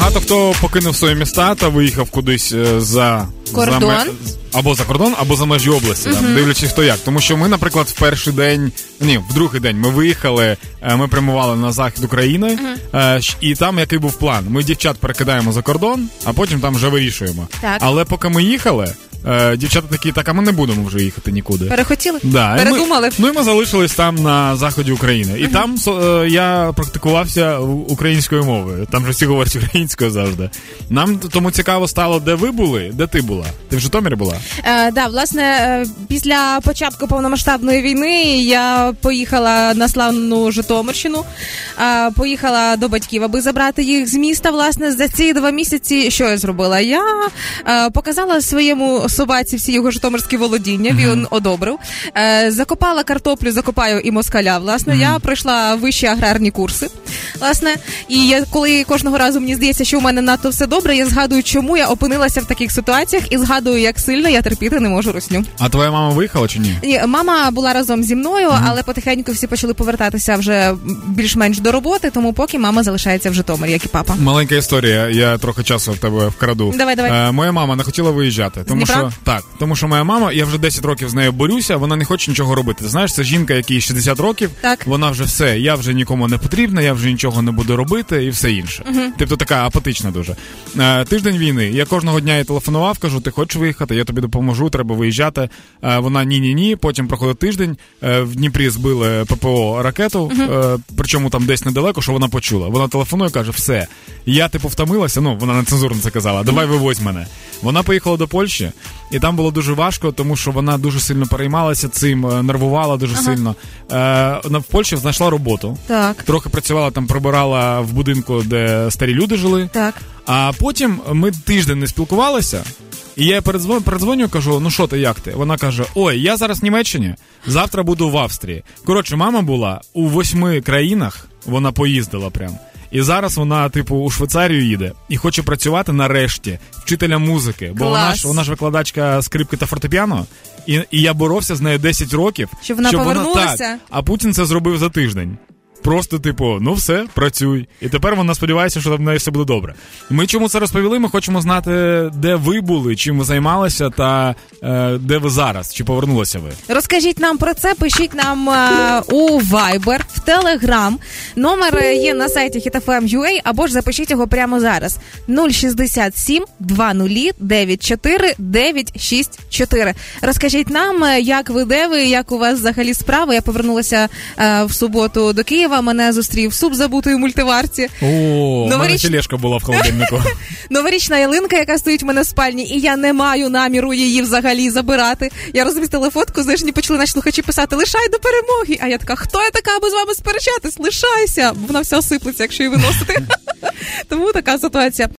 багато хто покинув свої міста та виїхав кудись е, за Кордон? за ме- або за кордон, або за межі області, там, дивлячись хто як. Тому що ми, наприклад, в перший день, ні, в другий день ми виїхали, е, ми прямували на захід України, uh-huh. і там який був план? Ми дівчат перекидаємо за кордон, а потім там вже вирішуємо. Так. Але поки ми їхали, е, дівчата такі, так, а ми не будемо вже їхати нікуди. Перехотіли? Да, і Ми, ну і ми залишились там на заході України. І там е, я практикувався українською мовою. Там же всі говорять українською завжди. Нам тому цікаво стало, де ви були, де ти була. Ти в Житомирі була? Е, да, власне, е, після початку повномасштабної війни я поїхала на славну Житомирщину, е, поїхала до батьків, аби забрати їх з міста. Власне, за ці два місяці що я зробила? Я е, показала своєму собаці всі його житомирські володіння. Він одобрив. Е, закопала картоплю, закопаю і москаля. Власне, я пройшла вищі аграрні курси. Власне, і я коли кожного разу мені здається, що у мене надто все добре, я згадую, чому я опинилася в таких ситуаціях, і згадую, як сильно я терпіти не можу русню. А твоя мама виїхала чи ні? Ні, мама була разом зі мною, але потихеньку всі почали повертатися вже більш-менш до роботи, тому поки мама залишається в Житомирі, як і папа. Маленька історія, я трохи часу в тебе вкраду. Давай, давай. Е, моя мама не хотіла виїжджати, тому Дніпра? Що так, тому що моя мама, я вже 10 років з нею борюся, вона не хоче нічого робити. Знаєш, це жінка, якій 60 років, Так. вона вже все, я вже нікому не потрібна, я вже нічого не буду робити і все інше. Тобто така апатична дуже. Е, тиждень війни. Я кожного дня їй телефонував, кажу, ти хочеш виїхати, я тобі допоможу, треба виїжджати. Е, вона ні, ні, ні. Потім проходить тиждень. Е, в Дніпрі збили ППО ракету, е, причому там десь недалеко, що вона почула. Вона телефонує, каже, все. Я типу втомилася. Ну вона нецензурно це казала. Давай вивозь мене. Вона поїхала до Польщі, і там було дуже важко, тому що вона дуже сильно переймалася цим, е, нервувала дуже сильно. Е, вона в Польщі знайшла роботу. Так, Трохи працювала там, прибирала в будинку, де старі люди жили. так. А потім ми тиждень не спілкувалися. І я передзвоню, передзвоню, кажу: ну що ти, як ти? Вона каже: Ой, я зараз в Німеччині, завтра буду в Австрії. Коротше, мама була у восьми країнах, вона поїздила прям. І зараз вона, типу, у Швейцарію їде і хоче працювати нарешті вчителем музики. Бо вона ж вона ж викладачка скрипки та фортепіано. І, і я боровся з нею 10 років. Щоб вона повернулася? так, а Путін це зробив за тиждень. Просто, типу, ну все, працюй. І тепер вона сподівається, що в неї все буде добре. Ми чому це розповіли? Ми хочемо знати, де ви були, чим ви займалися, та е, де ви зараз, чи повернулися ви. Розкажіть нам про це, пишіть нам е, у Viber, Telegram. Номер е, є на сайті hitfm.ua, або ж запишіть його прямо зараз. 067 20 94 964. Розкажіть нам, е, як ви де ви, як у вас взагалі справи. Я повернулася е, в суботу до Києва. Мене зустрів суп забутої мультиварці. О, у мене тележка була в холодильнику. Новорічна ялинка, яка стоїть в мене в спальні, і я не маю наміру її взагалі забирати. Я розмістила фотку, знаєш, почали наші слухачі писати лишай до перемоги. А я така, хто я така, аби з вами сперечатись? Лишайся, вона вся осиплеться, якщо її виносити. Тому така ситуація.